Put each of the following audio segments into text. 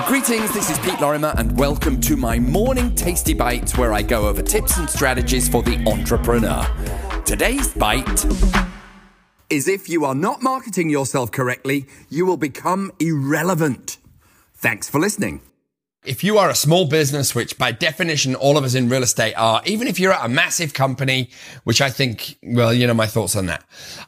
Greetings, this is Pete Lorimer, and welcome to my morning tasty bites where I go over tips and strategies for the entrepreneur. Today's bite is if you are not marketing yourself correctly, you will become irrelevant. Thanks for listening. If you are a small business, which by definition all of us in real estate are, even if you're at a massive company, which I think, well, you know my thoughts on that.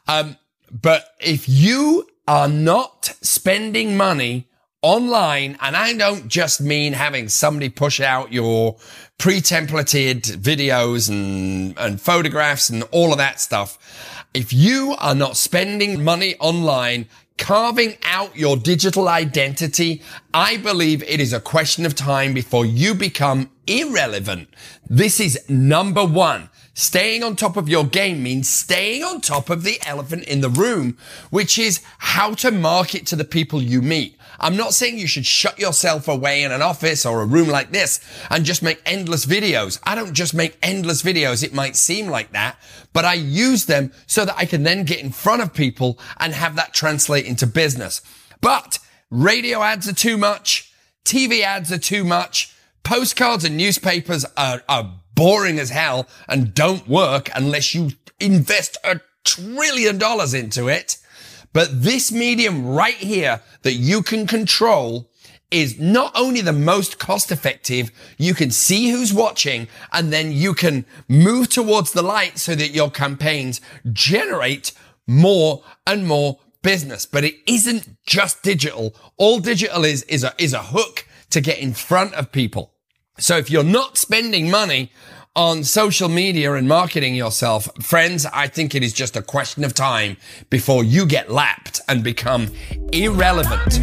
Um, but if you are not spending money online, and I don't just mean having somebody push out your pre-templated videos and, and photographs and all of that stuff. If you are not spending money online, carving out your digital identity, I believe it is a question of time before you become irrelevant. This is number one. Staying on top of your game means staying on top of the elephant in the room, which is how to market to the people you meet. I'm not saying you should shut yourself away in an office or a room like this and just make endless videos. I don't just make endless videos. It might seem like that, but I use them so that I can then get in front of people and have that translate into business. But radio ads are too much. TV ads are too much. Postcards and newspapers are, are boring as hell and don't work unless you invest a trillion dollars into it. But this medium right here that you can control is not only the most cost effective, you can see who's watching and then you can move towards the light so that your campaigns generate more and more business. But it isn't just digital. All digital is, is a, is a hook to get in front of people. So if you're not spending money on social media and marketing yourself, friends, I think it is just a question of time before you get lapped and become irrelevant.